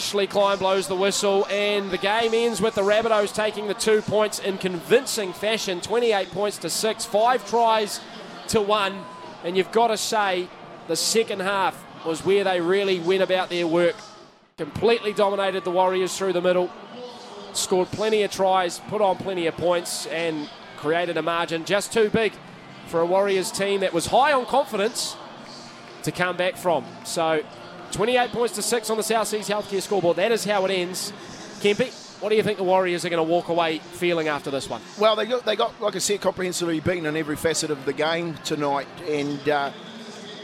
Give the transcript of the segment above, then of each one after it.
Ashley Klein blows the whistle, and the game ends with the Rabbitohs taking the two points in convincing fashion 28 points to six, five tries to one. And you've got to say, the second half was where they really went about their work. Completely dominated the Warriors through the middle, scored plenty of tries, put on plenty of points, and created a margin just too big for a Warriors team that was high on confidence to come back from. So 28 points to 6 on the South Seas Healthcare scoreboard. That is how it ends. Kempy, what do you think the Warriors are going to walk away feeling after this one? Well, they got, they got, like I said, comprehensively beaten in every facet of the game tonight. And, uh,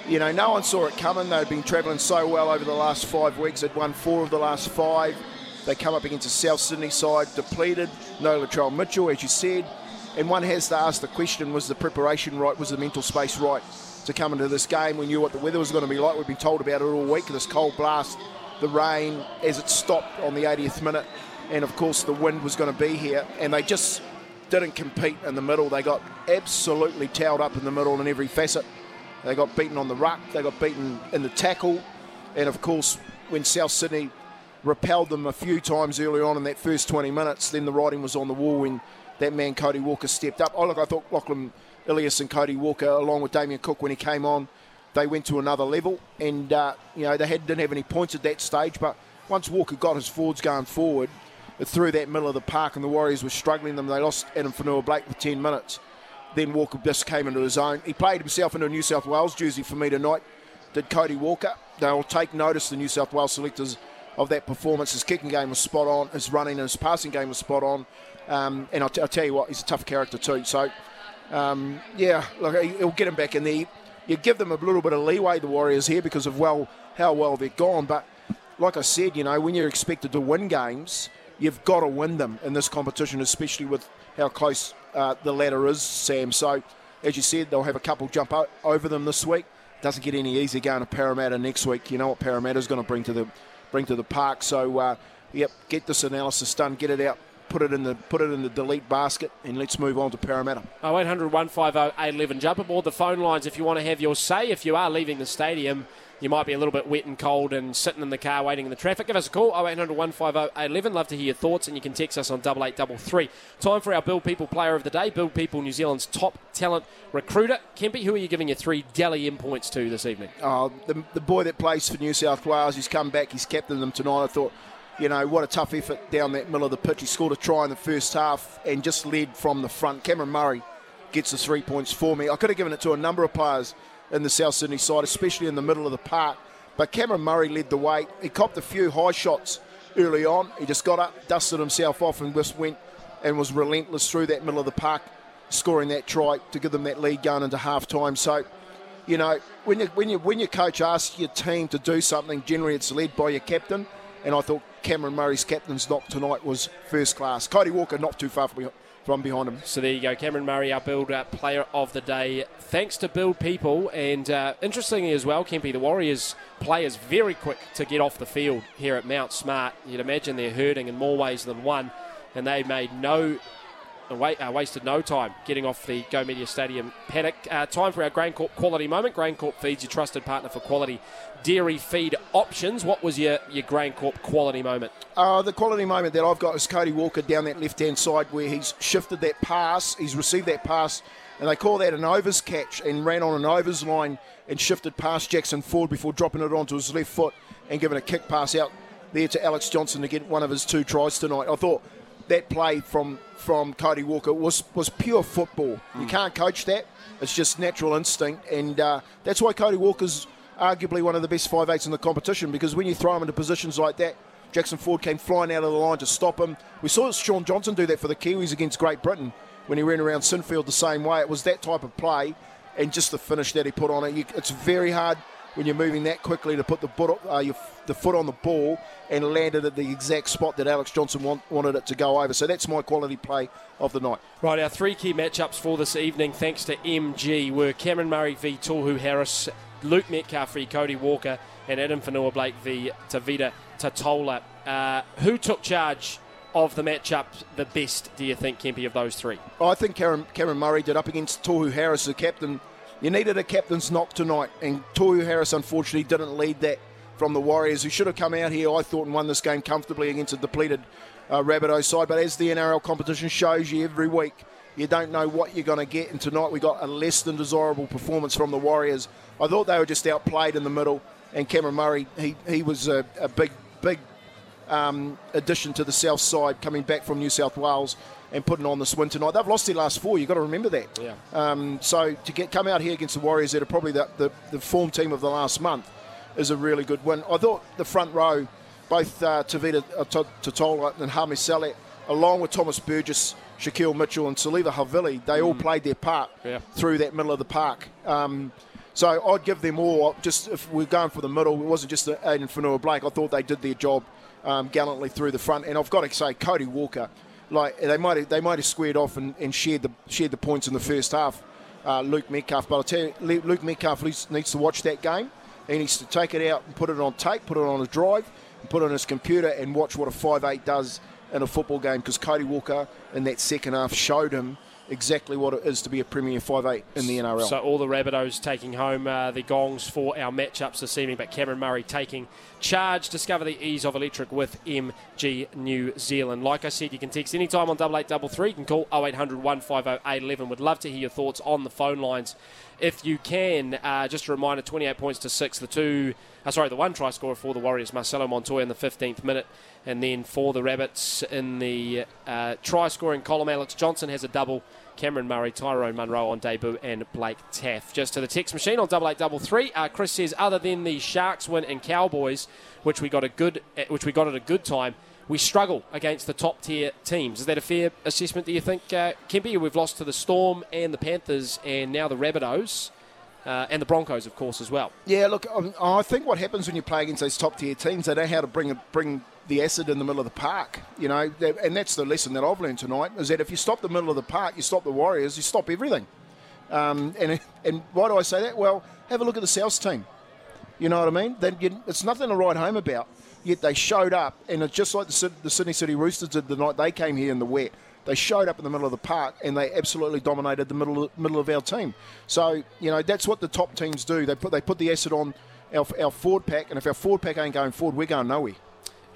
you know, no one saw it coming. They've been travelling so well over the last five weeks. They'd won four of the last five. They come up against a South Sydney side depleted. No Latrell Mitchell, as you said. And one has to ask the question was the preparation right? Was the mental space right to come into this game? We knew what the weather was going to be like. We've been told about it all week this cold blast, the rain as it stopped on the 80th minute. And of course, the wind was going to be here. And they just didn't compete in the middle. They got absolutely towed up in the middle in every facet. They got beaten on the ruck, they got beaten in the tackle. And of course, when South Sydney repelled them a few times early on in that first 20 minutes, then the writing was on the wall when that man Cody Walker stepped up. Oh, look, I thought Lachlan Ilias and Cody Walker, along with Damien Cook, when he came on, they went to another level. And, uh, you know, they had, didn't have any points at that stage. But once Walker got his forwards going forward, through that middle of the park and the Warriors were struggling them, they lost Addin Fonua-Blake for 10 minutes. Then Walker just came into his own. He played himself into a New South Wales jersey for me tonight. Did Cody Walker. They'll take notice, the New South Wales selectors, of that performance. His kicking game was spot on. His running and his passing game was spot on. Um, and I'll, t- I'll, tell you what, he's a tough character too. So, um, yeah, look, he'll get him back in there. You give them a little bit of leeway, the Warriors here, because of well how well they're gone. But like I said, you know, when you're expected to win games, you've got to win them in this competition, especially with how close uh, the ladder is, Sam. So, as you said, they'll have a couple jump o- over them this week. Doesn't get any easier going to Parramatta next week. You know what Parramatta's going to bring to the bring to the park. So, uh, yep, get this analysis done, get it out, put it in the put it in the delete basket, and let's move on to Parramatta. 0800 150 811. Jump aboard the phone lines if you want to have your say. If you are leaving the stadium, you might be a little bit wet and cold and sitting in the car waiting in the traffic. Give us a call 0800 150 811. Love to hear your thoughts, and you can text us on 8833. Time for our Build People Player of the Day. Build People, New Zealand's top talent recruiter. Kempy, who are you giving your three Dally M points to this evening? Oh, the, the boy that plays for New South Wales, he's come back, he's captained them tonight. I thought, you know, what a tough effort down that middle of the pitch. He scored a try in the first half and just led from the front. Cameron Murray gets the three points for me. I could have given it to a number of players in the South Sydney side, especially in the middle of the park. But Cameron Murray led the way. He copped a few high shots early on. He just got up, dusted himself off, and just went and was relentless through that middle of the park, scoring that try to give them that lead going into half time. So, you know, when you, when you when your coach asks your team to do something, generally it's led by your captain. And I thought Cameron Murray's captain's knock tonight was first class. Cody Walker not too far from behind him. So there you go, Cameron Murray, our Build uh, Player of the Day. Thanks to Build People, and uh, interestingly as well, Kempy, the Warriors players very quick to get off the field here at Mount Smart. You'd imagine they're hurting in more ways than one, and they made no uh, wasted no time getting off the Go Media Stadium paddock. Uh, time for our GrainCorp quality moment. GrainCorp feeds your trusted partner for quality dairy feed options. What was your, your GrainCorp quality moment? Uh, the quality moment that I've got is Cody Walker down that left hand side where he's shifted that pass, he's received that pass, and they call that an overs catch and ran on an overs line and shifted past Jackson Ford before dropping it onto his left foot and giving a kick pass out there to Alex Johnson to get one of his two tries tonight. I thought that play from from Cody Walker was was pure football. Mm. You can't coach that. It's just natural instinct, and uh, that's why Cody Walker's arguably one of the best five eights in the competition. Because when you throw him into positions like that, Jackson Ford came flying out of the line to stop him. We saw Shaun Johnson do that for the Kiwis against Great Britain when he ran around Sinfield the same way. It was that type of play, and just the finish that he put on it. You, it's very hard when you're moving that quickly to put the, foot, uh, your, the foot on the ball and land it at the exact spot that Alex Johnson want, wanted it to go over. So that's my quality play of the night. Right, our three key matchups for this evening, thanks to MG, were Cameron Murray v Tohu Harris, Luke Metcalf v Cody Walker, and Addin Fonua Blake v Tavita Tatola. Uh, who took charge of the matchup the best, do you think, Kempy, of those three? I think Cameron, Cameron Murray did up against Tohu Harris, the captain. You needed a captain's knock tonight, and Tohu Harris unfortunately didn't lead that from the Warriors, who should have come out here, I thought, and won this game comfortably against a depleted uh, Rabbitoh side. But as the NRL competition shows you every week, you don't know what you're going to get. And tonight we got a less than desirable performance from the Warriors. I thought they were just outplayed in the middle, and Cameron Murray, he, he was a, a big, big um, addition to the south side coming back from New South Wales and putting on this win tonight. They've lost their last four. You've got to remember that. Yeah. Um, so to get come out here against the Warriors, that are probably the, the, the, form team of the last month, is a really good win. I thought the front row, both uh, Tavita uh, Tatola and Hame Sele, along with Thomas Burgess, Shaquai Mitchell, and Siliva Havili, they mm. all played their part yeah. through that middle of the park. Um, so I'd give them all. Just if we're going for the middle, it wasn't just Addin Fonua Blake. I thought they did their job um, gallantly through the front. And I've got to say, Cody Walker, like they might have, they might have squared off and, and shared the shared the points in the first half. Uh, Luke Metcalf, but I'll tell you, Luke Metcalf needs to watch that game. He needs to take it out and put it on tape, put it on a drive, put it on his computer and watch what a five eight does in a football game. Because Cody Walker in that second half showed him exactly what it is to be a Premier 5'8 in the NRL. So all the Rabbitohs taking home uh, the gongs for our matchups this evening, but Cameron Murray taking charge. Discover the ease of electric with MG New Zealand. Like I said, you can text anytime on 8833. You can call 0800 150 811. Would love to hear your thoughts on the phone lines if you can. Uh, just a reminder 28 points to 6. The two, uh, sorry, the one try scorer for the Warriors, Marcelo Montoya in the 15th minute. And then for the Rabbits in the uh, try scoring column, Alex Johnson has a double. Cameron Murray, Tyrone Munro on debut, and Blake Taaffe. Just to the text machine on double eight double three. Uh, Chris says, other than the Sharks win and Cowboys, which we got a good, uh, which we got at a good time, we struggle against the top tier teams. Is that a fair assessment? Do you think, uh, Kempy? We've lost to the Storm and the Panthers, and now the Rabbitohs. Uh, and the Broncos, of course, as well. Yeah, look, um, I think what happens when you play against those top tier teams, they know how to bring a, bring the acid in the middle of the park, you know, and that's the lesson that I've learned tonight is that if you stop the middle of the park, you stop the Warriors, you stop everything. Um, and and why do I say that? Well, have a look at the South team. You know what I mean? Then it's nothing to write home about. Yet they showed up, and it's just like the, the Sydney City Roosters did the night they came here in the wet. They showed up in the middle of the park, and they absolutely dominated the middle middle of our team. So you know that's what the top teams do. They put they put the acid on our, our forward pack, and if our forward pack ain't going forward, we're going nowhere.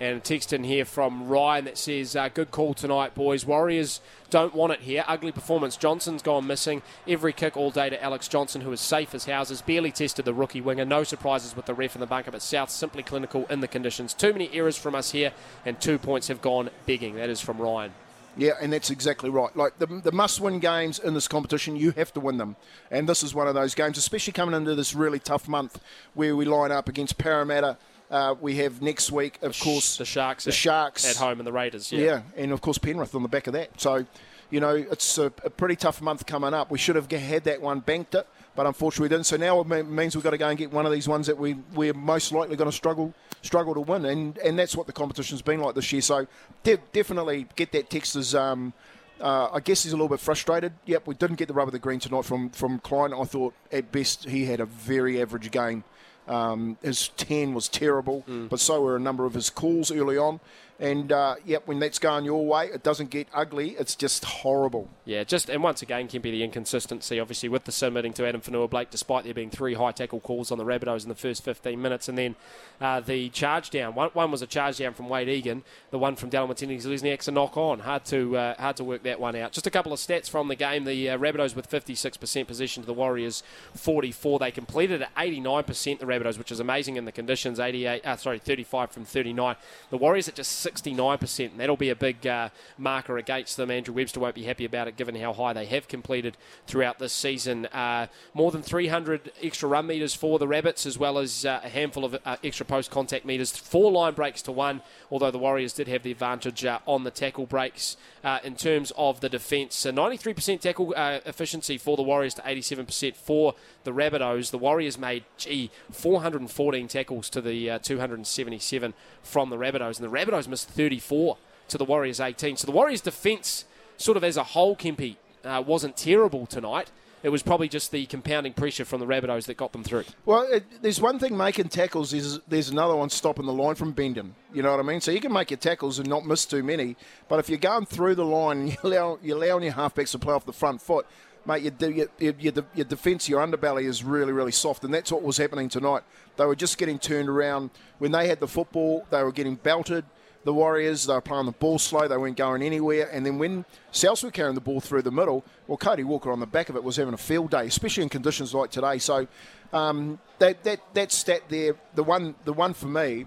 And a text in here from Ryan that says, uh, Good call tonight, boys. Warriors don't want it here. Ugly performance. Johnson's gone missing. Every kick all day to Alex Johnson, who is safe as houses. Barely tested the rookie winger. No surprises with the ref in the bunker, but South simply clinical in the conditions. Too many errors from us here, and two points have gone begging. That is from Ryan. Yeah, and that's exactly right. Like the, the must win games in this competition, you have to win them. And this is one of those games, especially coming into this really tough month where we line up against Parramatta, uh, we have next week, of the course, the Sharks. The at, Sharks at home and the Raiders. Yeah. yeah, and of course Penrith on the back of that. So, you know, it's a, a, pretty tough month coming up. We should have had that one banked it, but unfortunately we didn't. So now it means we've got to go and get one of these ones that we we're most likely going to struggle struggle to win, and and that's what the competition's been like this year. So de- definitely get that text as. Um, uh, I guess he's a little bit frustrated. Yep, we didn't get the rub of the green tonight from from Klein. I thought at best he had a very average game. Um, his 10 was terrible, mm. but so were a number of his calls early on. And uh, yep, when that's going your way, it doesn't get ugly. It's just horrible. Yeah, just and once again, can be the inconsistency, obviously, with the submitting to Addin Fonua Blake, despite there being three high tackle calls on the Rabbitohs in the first 15 minutes, and then uh, the charge down. One, one, was a charge down from Wade Egan. The one from Dallin Watene-Zelezniak's a knock on. Hard to uh, hard to work that one out. Just a couple of stats from the game. The uh, Rabbitohs with 56% possession to the Warriors 44. They completed at 89%. The Rabbitohs, which is amazing in the conditions. 88, uh, sorry, 35 from 39. The Warriors at just 69%. And that'll be a big uh, marker against them. Andrew Webster won't be happy about it given how high they have completed throughout this season. Uh, more than 300 extra run metres for the Rabbits, as well as uh, a handful of extra post contact metres. Four line breaks to one, although the Warriors did have the advantage uh, on the tackle breaks. Uh, in terms of the defence, so 93% tackle efficiency for the Warriors to 87% for the Rabbitohs. The Warriors made, gee, 414 tackles to the 277 from the Rabbitohs, and the Rabbitohs missed 34 to the Warriors 18. So the Warriors' defence, sort of as a whole, Kempy, uh, wasn't terrible tonight. It was probably just the compounding pressure from the Rabbitohs that got them through. Well, it, there's one thing making tackles. There's, there's another one stopping the line from bending. You know what I mean? So you can make your tackles and not miss too many. But if you're going through the line and you're allowing, you're allowing your halfbacks to play off the front foot, mate, your, your, your, your defence, your underbelly is really, really soft, and that's what was happening tonight. They were just getting turned around. When they had the football, they were getting belted. The Warriors, they were playing the ball slow, they weren't going anywhere. And then when Souths were carrying the ball through the middle, well, Cody Walker on the back of it was having a field day, especially in conditions like today. So um, that, that, that stat there, the one, the one for me,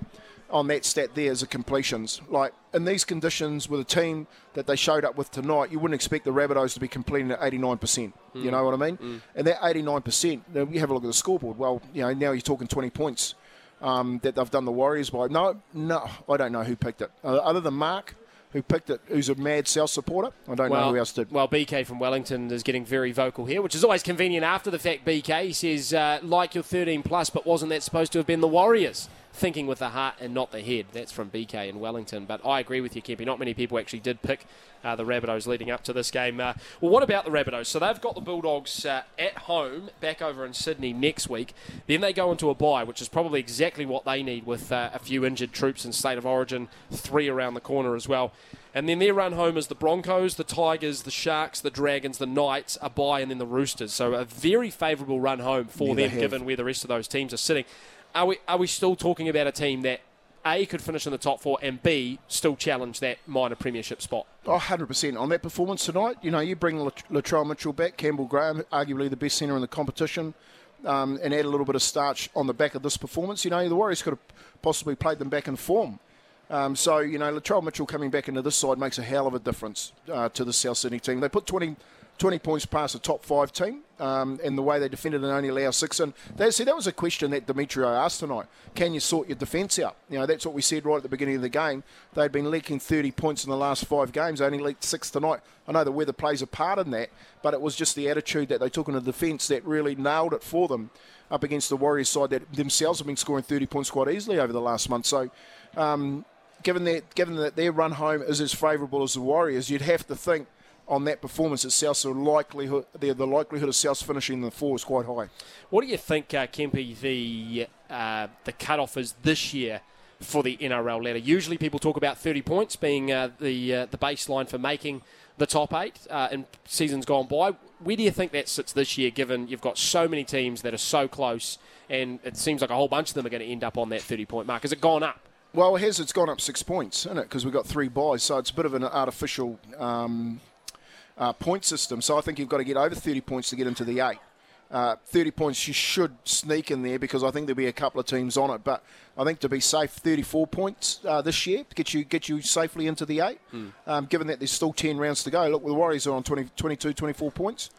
on that stat there is the completions. Like in these conditions with a team that they showed up with tonight, you wouldn't expect the Rabbitohs to be completing at 89%. Mm. You know what I mean? Mm. And that 89%, you have a look at the scoreboard. Well, you know, now you're talking 20 points um, that they've done the Warriors by. No, no, I don't know who picked it. Uh, other than Mark, who picked it, who's a mad South supporter. I don't well, know who else did. Well, BK from Wellington is getting very vocal here, which is always convenient after the fact, BK. He says, uh, like your 13 plus, but wasn't that supposed to have been the Warriors? Thinking with the heart and not the head. That's from BK in Wellington. But I agree with you, Kempy. Not many people actually did pick uh, the Rabbitohs leading up to this game. Uh, well, what about the Rabbitohs? So they've got the Bulldogs uh, at home back over in Sydney next week. Then they go into a bye, which is probably exactly what they need with uh, a few injured troops in state of origin, three around the corner as well. And then their run home is the Broncos, the Tigers, the Sharks, the Dragons, the Knights, a bye, and then the Roosters. So a very favourable run home for yeah, them, given where the rest of those teams are sitting are we are we still talking about a team that a could finish in the top four and B still challenge that minor premiership spot? Oh, 100%. On that performance tonight, you know, you bring Latrell Mitchell back, Campbell Graham, arguably the best centre in the competition, um, and add a little bit of starch on the back of this performance. You know, the Warriors could have possibly played them back in form. Um, so, you know, Latrell Mitchell coming back into this side makes a hell of a difference uh, to the South Sydney team. They put 20 20 points past the top five team um, and the way they defended and only allow six. And they, see, that was a question that Demetriou asked tonight. Can you sort your defence out? You know, that's what we said right at the beginning of the game. They'd been leaking 30 points in the last five games. Only leaked six tonight. I know the weather plays a part in that, but it was just the attitude that they took in the defence that really nailed it for them up against the Warriors side that themselves have been scoring 30 points quite easily over the last month. So, um, given that given that their run home is as favourable as the Warriors, you'd have to think – on that performance itself, so likelihood the, the likelihood of South finishing in the four is quite high. What do you think, uh, Kempy, the uh, the cutoff is this year for the NRL ladder? Usually, people talk about 30 points being uh, the uh, the baseline for making the top eight uh, in seasons gone by. Where do you think that sits this year, given you've got so many teams that are so close, and it seems like a whole bunch of them are going to end up on that 30 point mark? Has it gone up? Well, it has. It's gone up six points, isn't it? Because we've got three buys, so it's a bit of an artificial um, uh, point system. So I think you've got to get over 30 points to get into the eight. Uh, 30 points you should sneak in there because I think there'll be a couple of teams on it. But I think to be safe, 34 points uh, this year to get you get you safely into the eight. Mm. Um, given that there's still 10 rounds to go. Look, the Warriors are on 20, 22, 24 points.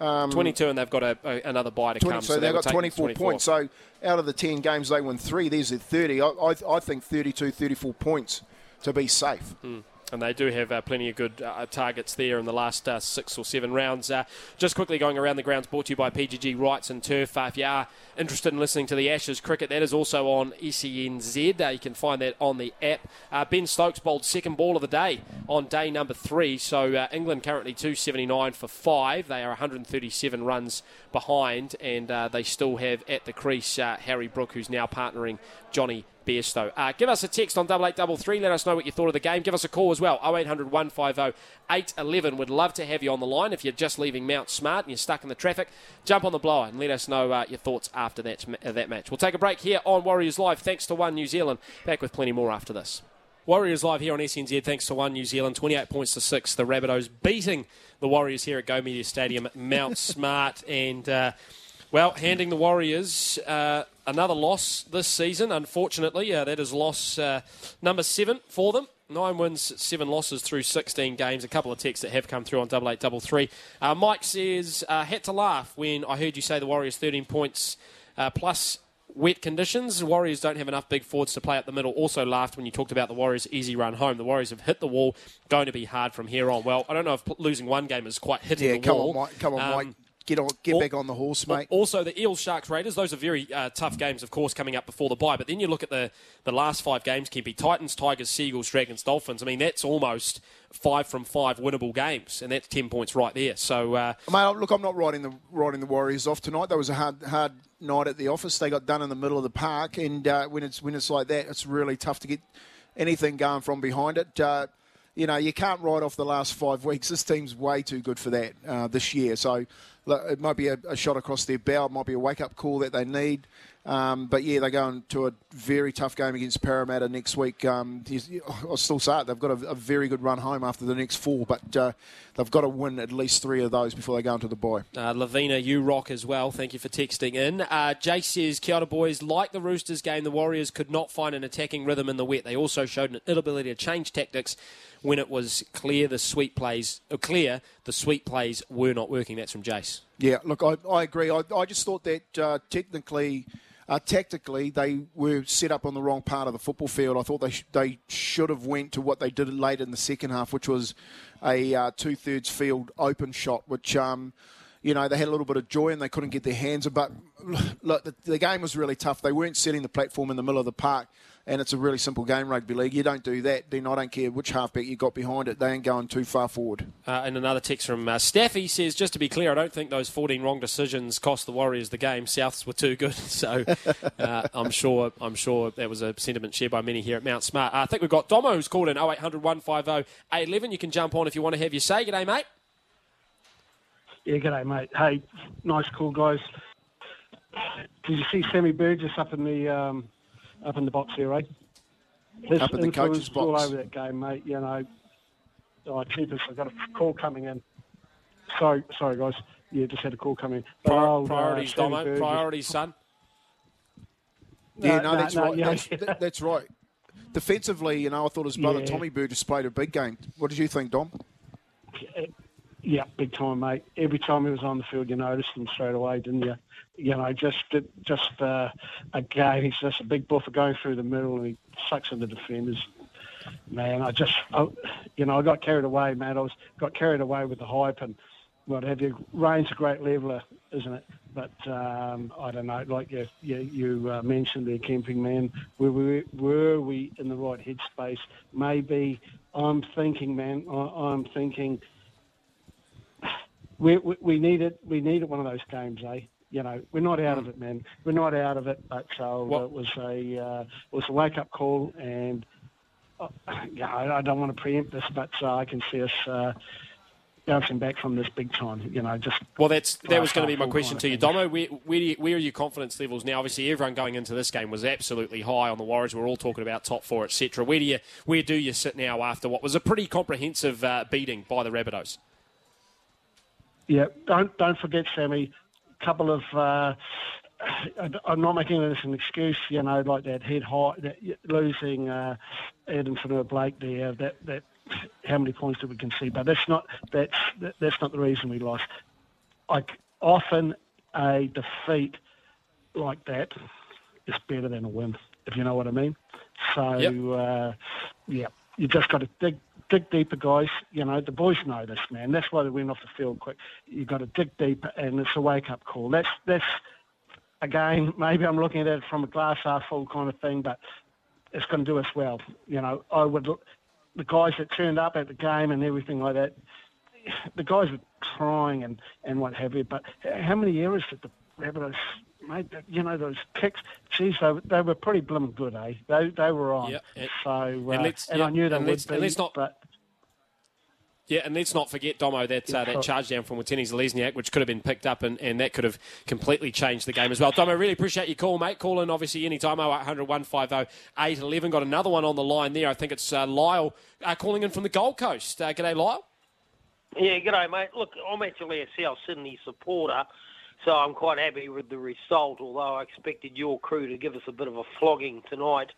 Um, 22, and they've got a, a, another bye to 20, come. So, so they've got 24, 24, points. So out of the 10 games they win three, there's at 30. I, I, I, think 32, 34 points to be safe. Mm and they do have uh, plenty of good uh, targets there in the last uh, six or seven rounds. Uh, just quickly going around the grounds, brought to you by PGG Wrightson Turf. Uh, if you are interested in listening to the Ashes cricket, that is also on ECNZ. Uh, you can find that on the app. ben Stokes bowled second ball of the day on day number three. So England currently 279 for five. They are 137 runs behind, and they still have at the crease Harry Brook, who's now partnering Jonny Bairstow. Uh, give us a text on 8833. Let us know what you thought of the game. Give us a call as well. 0800 150 811. We'd love to have you on the line. If you're just leaving Mount Smart and you're stuck in the traffic, jump on the blower and let us know uh, your thoughts after that, uh, that match. We'll take a break here on Warriors Live. Thanks to One New Zealand. Back with plenty more after this. Warriors live here on SNZ thanks to One New Zealand. 28 points to 6. The Rabbitohs beating the Warriors here at Go Media Stadium Mount Smart. And, uh, well, handing the Warriors uh, another loss this season, unfortunately. Uh, that is loss uh, number seven for them. Nine wins, seven losses through 16 games. A couple of texts that have come through on double eight double three. Uh, Mike says, uh, "Had to laugh when I heard you say the Warriors 13 points uh, plus wet conditions. The Warriors don't have enough big forwards to play up the middle. Also laughed when you talked about the Warriors' easy run home. The Warriors have hit the wall. Going to be hard from here on. Well, I don't know if losing one game is quite hitting yeah, the come wall. on, Mike. Come on, Um, Mike. Get on, get back on the horse, mate. Also, the Eels, Sharks, Raiders, those are very uh, tough games, of course, coming up before the bye. But then you look at the, the last five games, Kempy Titans, Tigers, Sea Eagles, Dragons, Dolphins. I mean, that's almost five from five winnable games, and that's 10 points right there. So, uh, Mate, look, I'm not writing the writing the Warriors off tonight. That was a hard hard night at the office. They got done in the middle of the park, and uh, when it's when it's like that, it's really tough to get anything going from behind it. Uh, you know, you can't write off the last five weeks. This team's way too good for that uh, this year. So it might be a, a shot across their bow. It might be a wake up call that they need. Um, but yeah, they're going a very tough game against Parramatta next week. Um, I'll still say it. They've got a, a very good run home after the next four, but uh, they've got to win at least three of those before they go into the bye. Uh, Lavina, you rock as well. Thank you for texting in. Uh, Jay says, Kia ora boys, like the Roosters game, the Warriors could not find an attacking rhythm in the wet. They also showed an inability to change tactics when it was clear the sweet plays, uh, clear the sweet plays were not working. That's from Jace. Yeah, look, I, I agree. I, I just thought that uh, technically, uh, tactically, they were set up on the wrong part of the football field. I thought they sh- they should have went to what they did late in the second half, which was a uh, two thirds field open shot, which. Um, you know, they had a little bit of joy and they couldn't get their hands. But look, the, the game was really tough. They weren't setting the platform in the middle of the park, and it's a really simple game, rugby league. You don't do that, then I don't care which halfback you got behind it. They ain't going too far forward. Uh, and another text from uh, Staffy says, just to be clear, I don't think those 14 wrong decisions cost the Warriors the game. Souths were too good, so uh, I'm sure I'm sure that was a sentiment shared by many here at Mount Smart. Uh, I think we've got Domo who's called in 0800 150 811. You can jump on if you want to have your say. G'day, mate. Yeah, g'day, mate. Hey, nice call, guys. Did you see Sammy Burgess up in the um, up in the box here, eh? His Up in the influence coach's was all over that game, mate. You know, oh, cheapers, I've got a call coming in. Sorry, sorry, guys. Yeah, just had a call coming in. But Prior- old, uh, priorities, Sammy Domo. Burgess- Priorities, son. Yeah, No, no, no, that's no, right. yeah. That's, that- that's right. Defensively, you know, I thought his brother Yeah. Tommy Burgess played a big game. What did you think, Dom? Yeah, big time, mate. Every time he was on the field, you noticed him straight away, didn't you? You know, just just uh, again, he's just a big buffer going through the middle, and he sucks in the defenders. Man, I just, I, you know, I got carried away, man. I was got carried away with the hype and what have you. Rain's a great leveler, isn't it? But um, I don't know, like you, you, you uh, mentioned there, camping man. Were we, were we in the right headspace? Maybe I'm thinking, man. I, I'm thinking we, we, we needed we needed one of those games, eh? You know, we're not out of it, man. We're not out of it. But so Well- it was a uh, it was a wake up call, and uh, yeah, I, I don't want to preempt this, but uh, I can see us uh, bouncing back from this big time. You know, just Well, that's that was going to be my question to you. Domo. Where, where, do you, where are your confidence levels now? Obviously, everyone going into this game was absolutely high on the Warriors. We're all talking about top four, etc. Where do you where do you sit now after what was a pretty comprehensive uh, beating by the Rabbitohs? Yeah, don't don't forget, Sammy. A couple of. Uh, I'm not making this an excuse, you know, like that head high, that losing uh, Addin Fonua Blake there. That that how many points did we concede? But that's not that's that, that's not the reason we lost. Like often, a defeat like that is better than a win, if you know what I mean. So Yep. uh, yeah, you just got to dig dig deeper, guys. You know the boys know this, man. That's why they went off the field quick. You've got to dig deeper, and it's a wake up call. That's that's again, maybe I'm looking at it from a glass half full kind of thing, but it's going to do us well. You know, I would the guys that turned up at the game and everything like that. The guys were trying and, and what have you, but how many errors did the Rabbitohs made? That, you know, those kicks. Geez, they, were- they were pretty blooming good, eh? They they were on. Yeah, and- so uh, and and, let's- I knew they and would be. and let's not- but Yeah, and let's not forget, Domo, that uh, that charge down from Watene Zelezniak, which could have been picked up, and, and that could have completely changed the game as well. Domo, really appreciate your call, mate. Call in, obviously, anytime, 0800 150 811. Got another one on the line there. I think it's uh, Lyle uh, calling in from the Gold Coast. Uh, g'day, Lyle. Yeah, g'day, mate. Look, I'm actually a South Sydney supporter, so I'm quite happy with the result, although I expected your crew to give us a bit of a flogging tonight.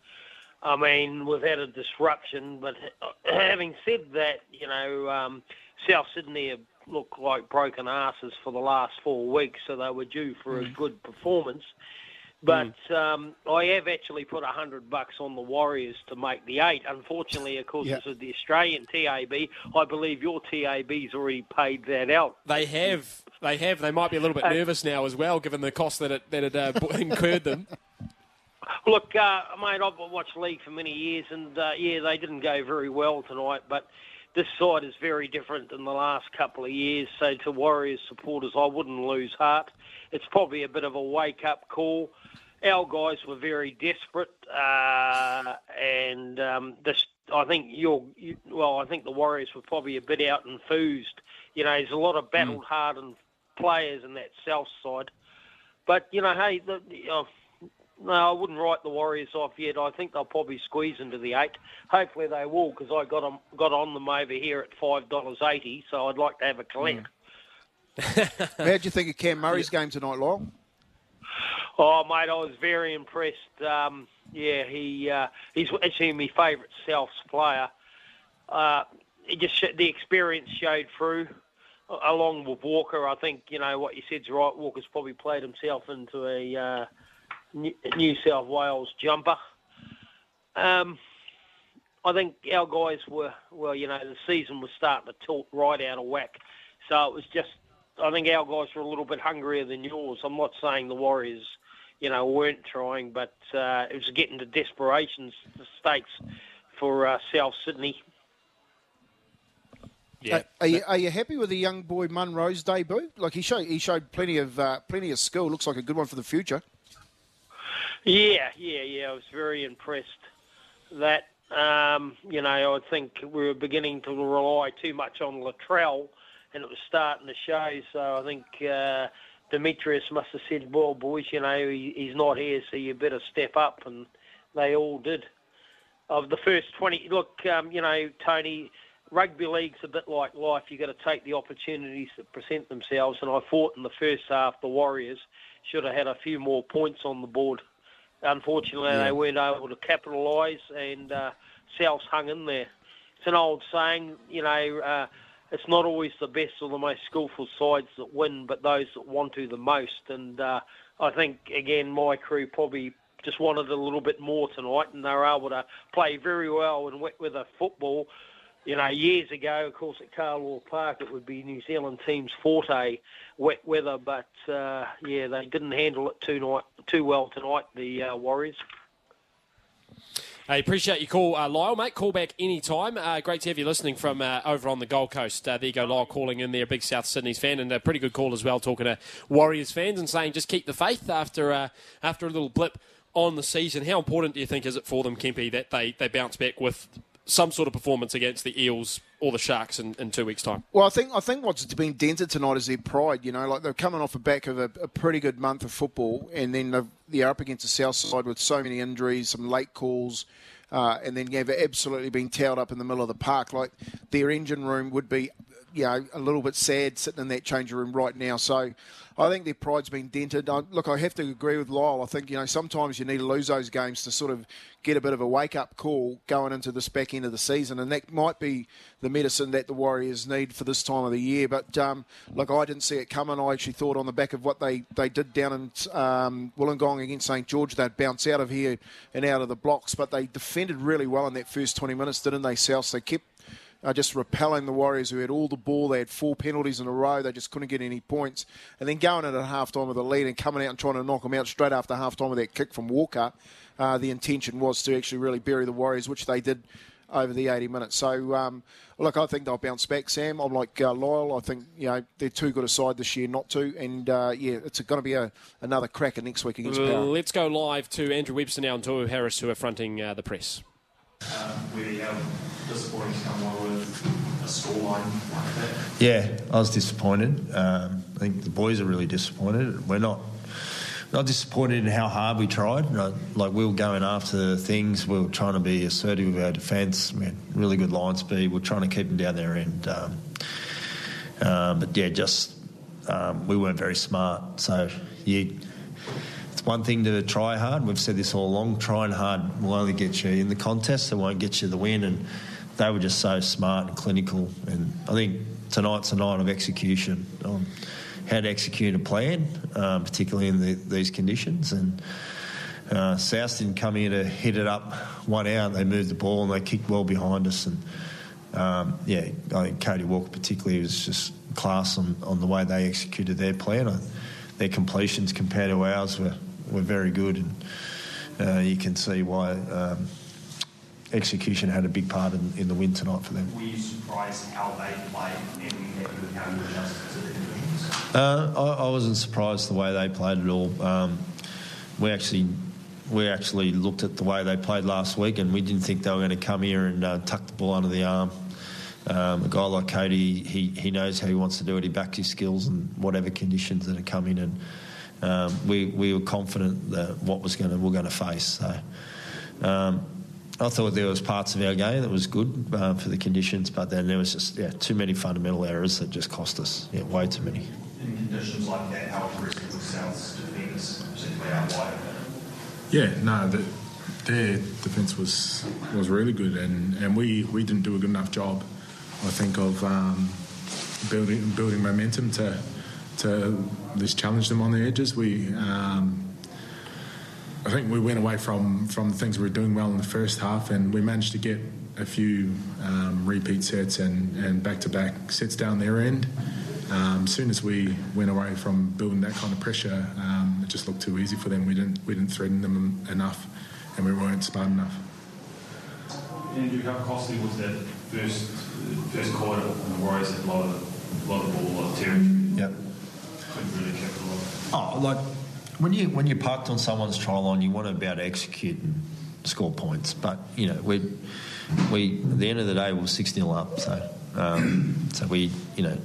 I mean, we've had a disruption, but having said that, you know, um, South Sydney have looked like broken asses for the last four weeks, so they were due for a good performance. But mm. um, I have actually put a hundred bucks on the Warriors to make the eight. Unfortunately, of course, this is the Australian TAB. I believe your TAB's already paid that out. They have. They have. They might be a little bit uh, nervous now as well, given the cost that it that it uh, incurred them. Look, uh, mate, I've watched league for many years, and uh, yeah, they didn't go very well tonight. But this side is very different than the last couple of years. So to Warriors supporters, I wouldn't lose heart. It's probably a bit of a wake-up call. Our guys were very desperate, uh, and um, this, I think you're you, well. I think the Warriors were probably a bit out enthused. You know, there's a lot of battle-hardened mm. players in that south side, but you know, hey, the, you know, no, I wouldn't write the Warriors off yet. I think they'll probably squeeze into the eight. Hopefully they will, because I got them, got on them over here at five dollars eighty. So I'd like to have a collect. Mm. How do you think of Cam Murray's game tonight, Lyle? Oh, mate, I was very impressed. Um, yeah, he uh, he's actually my favourite Souths player. Uh, he just the experience showed through, along with Walker. I think you know what you said's right. Walker's probably played himself into a uh, New South Wales jumper. Um, I think our guys were, well, you know, the season was starting to tilt right out of whack. So it was just, I think our guys were a little bit hungrier than yours. I'm not saying the Warriors, you know, weren't trying, but uh, it was getting to desperation stakes for uh, South Sydney. Yeah. Are, you, are you happy with the young boy Munro's debut? Like he showed, he showed plenty of uh, plenty of skill. Looks like a good one for the future. Yeah, yeah, yeah. I was very impressed that, um, you know, I think we were beginning to rely too much on Latrell and it was starting to show. So I think uh, Demetriou must have said, well, boys, you know, he, he's not here, so you better step up. And they all did. Of the first 20, look, um, you know, Tony, rugby league's a bit like life. You've got to take the opportunities that present themselves. And I thought in the first half, the Warriors should have had a few more points on the board unfortunately, yeah. they weren't able to capitalise, and uh, South hung in there. It's an old saying, you know, uh, it's not always the best or the most skillful sides that win, but those that want to the most. And uh, I think, again, my crew probably just wanted a little bit more tonight, and they were able to play very well in wet weather football you know, years ago, of course, at Carlaw Park, it would be New Zealand team's forte, wet weather. But uh, yeah, they didn't handle it too night, too well tonight. The uh, Warriors. I appreciate your call, uh, Lyle, mate. Call back anytime. Uh, great to have you listening from uh, over on the Gold Coast. Uh, there you go, Lyle calling in there, big South Sydney's fan, and a pretty good call as well, talking to Warriors fans and saying just keep the faith after uh, after a little blip on the season. How important do you think is it for them, Kempy, that they, they bounce back with some sort of performance against the Eels or the Sharks in, in two weeks' time. Well, I think I think what's been dented tonight is their pride. You know, like they're coming off the back of a, a pretty good month of football, and then they're up against the South Side with so many injuries, some late calls. Uh, and then they've absolutely been towed up in the middle of the park. Like their engine room would be, you know, a little bit sad sitting in that change room right now. So I think their pride's been dented. I, look, I have to agree with Lyle. I think you know sometimes you need to lose those games to sort of get a bit of a wake up call going into this back end of the season, and that might be the medicine that the Warriors need for this time of the year. But um, look, I didn't see it coming. I actually thought on the back of what they, they did down in um, Wollongong against St George, they'd bounce out of here and out of the blocks, but they defended really well in that first 20 minutes, didn't they, South? They kept uh, just repelling the Warriors who had all the ball. They had four penalties in a row. They just couldn't get any points. And then going in at half time with a lead and coming out and trying to knock them out straight after half time with that kick from Walker, uh, the intention was to actually really bury the Warriors, which they did over the 80 minutes. So, um, look, I think they'll bounce back, Sam. I'm like uh, Lyle. I think, you know, they're too good a side this year not to. And, uh, yeah, it's going to be a, another cracker next week against Parra. Let's go live to Andrew Webster now and Tohu Harris, who are fronting uh, the press. Um, really disappointing to come away with a scoreline like that. Yeah, I was disappointed. Um, I think the boys are really disappointed. We're not not disappointed in how hard we tried. Like we were going after things. We were trying to be assertive with our defence. We had really good line speed. We are trying to keep them down there, and um, um, but yeah, just um, we weren't very smart. So you it's one thing to try hard. We've said this all along. Trying hard will only get you in the contest. It won't get you the win. And they were just so smart and clinical. And I think tonight's a night of execution on how to execute a plan, um, particularly in the, these conditions. And uh, South didn't come here to hit it up one out. They moved the ball and they kicked well behind us. And um, yeah, I think Cody Walker particularly was just class on, on the way they executed their plan. I, their completions compared to ours were, were very good, and uh, you can see why um, execution had a big part in, in, the win tonight for them. Were you surprised how they played and how you adjusted to the conditions? Uh, I, I, wasn't surprised the way they played at all. Um, we actually we actually looked at the way they played last week, and we didn't think they were going to come here and uh, tuck the ball under the arm. Um, a guy like Cody, he, he knows how he wants to do it. He backs his skills and whatever conditions that are coming, and um, we we were confident that what was going to we're going to face. So um, I thought there was parts of our game that was good uh, for the conditions, but then there was just yeah too many fundamental errors that just cost us. Yeah, way too many. In conditions like that, how aggressive was South's defence, particularly out wide? Yeah, no, the, their defence was was really good, and, and we, we didn't do a good enough job, I think, of um, building building momentum to to just challenge them on the edges. We um, I think we went away from from the things we were doing well in the first half, and we managed to get a few um, repeat sets and and back to back sets down their end. Um, as soon as we went away from building that kind of pressure, um, it just looked too easy for them. We didn't we didn't threaten them enough, and we weren't smart enough. Andrew, how costly was that first first quarter? And the Warriors had a lot of a lot of ball, a lot of territory. Yep. Couldn't really capitalise. Oh, like when you when you're parked on someone's try line, you want to be able to execute and score points. But you know, we we at the end of the day, we're six 0 up. So um, so we you know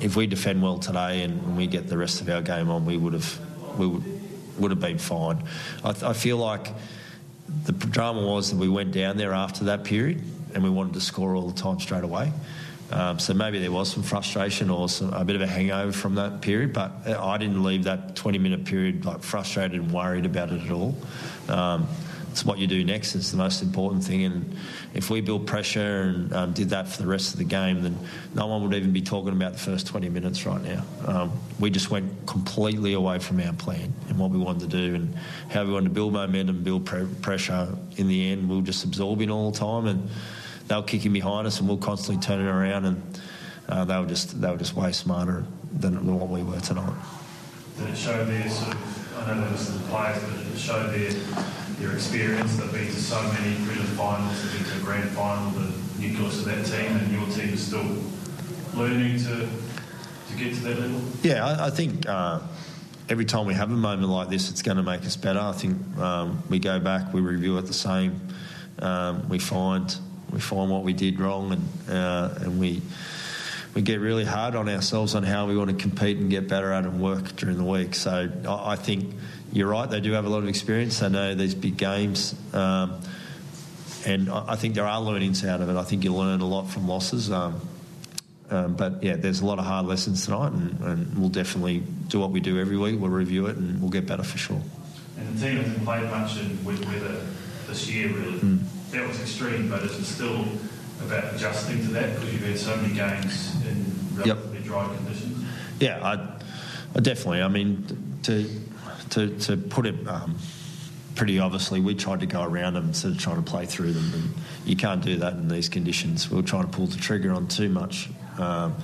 if we defend well today and we get the rest of our game on, we would have we would, would have been fine. I, I feel like the drama was that we went down there after that period and we wanted to score all the time straight away. Um, so maybe there was some frustration or some, a bit of a hangover from that period, but I didn't leave that 20 minute period like frustrated and worried about it at all. Um, it's what you do next is the most important thing. And if we build pressure and um, did that for the rest of the game, then no one would even be talking about the first 20 minutes right now. Um, we just went completely away from our plan and what we wanted to do and how we wanted to build momentum, build pre- pressure. In the end, we were just absorbing all the time and they were kicking behind us and we we're constantly turning around and uh, they were just they were just way smarter than what we were tonight. Did it show their sort of, I know listened to the players, but did it show their your experience. They've been to so many prelim finals, they've been to a grand final, the nucleus of that team, and your team is still learning to to get to that level. Yeah, I, I think. Uh, every time we have a moment like this, it's going to make us better. I think um, we go back, we review it the same, um, we find we find what we did wrong, and uh, and we we get really hard on ourselves on how we want to compete and get better at and work during the week. So I, I think you're right, they do have a lot of experience. They know these big games. Um, and I think there are learnings out of it. I think you learn a lot from losses. Um, um, but yeah, there's a lot of hard lessons tonight, and, and, we'll definitely do what we do every week. We'll review it, and we'll get better for sure. And the team hasn't played much in wet weather this year, really. Mm. That was extreme, but is it still about adjusting to that because you've had so many games in relatively yep. dry conditions? Yeah, I, I definitely. I mean, to to, to put it um, pretty obviously, we tried to go around them instead of trying to play through them. And you can't do that in these conditions. We were trying to pull the trigger on too much. Um,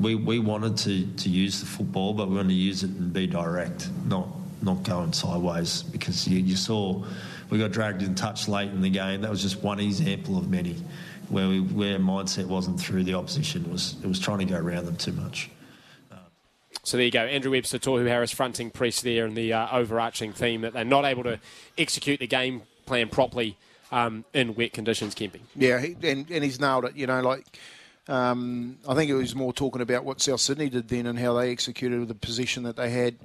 we, we wanted to, to use the football, but we wanted to use it and be direct, not not going sideways. Because you, you saw we got dragged in touch late in the game. That was just one example of many where we, where mindset wasn't through the opposition. It was it was trying to go around them too much. So there you go, Andrew Webster, Tohu Harris fronting press there, and the uh, overarching theme that they're not able to execute the game plan properly um, in wet conditions, Camping. Yeah, he, and, and he's nailed it. You know, like Um, I think it was more talking about what South Sydney did then and how they executed the position that they had,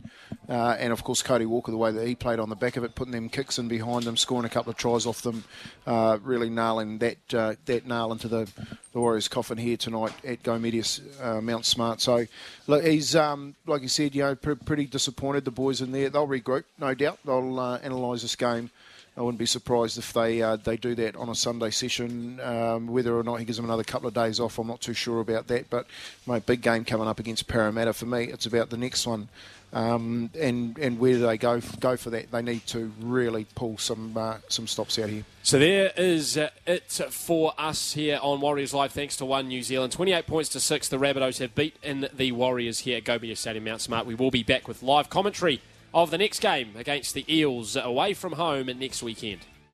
uh, and of course Cody Walker the way that he played on the back of it, putting them kicks in behind them, scoring a couple of tries off them, uh, really nailing that uh, that nail into the, the Warriors' coffin here tonight at Go Media uh, Mount Smart. So look, he's um, like you said, you know, pr- pretty disappointed. The boys in there, they'll regroup, no doubt. They'll uh, analyse this game. I wouldn't be surprised if they uh, they do that on a Sunday session. Um, whether or not he gives them another couple of days off, I'm not too sure about that. But my big game coming up against Parramatta for me, it's about the next one. Um, and and where do they go go for that? They need to really pull some uh, some stops out here. So there is it for us here on Warriors Live. Thanks to One New Zealand, 28 points to six. The Rabbitohs have beaten the Warriors here at Go Media Stadium, Mount Smart. We will be back with live commentary of the next game against the Eels away from home next weekend.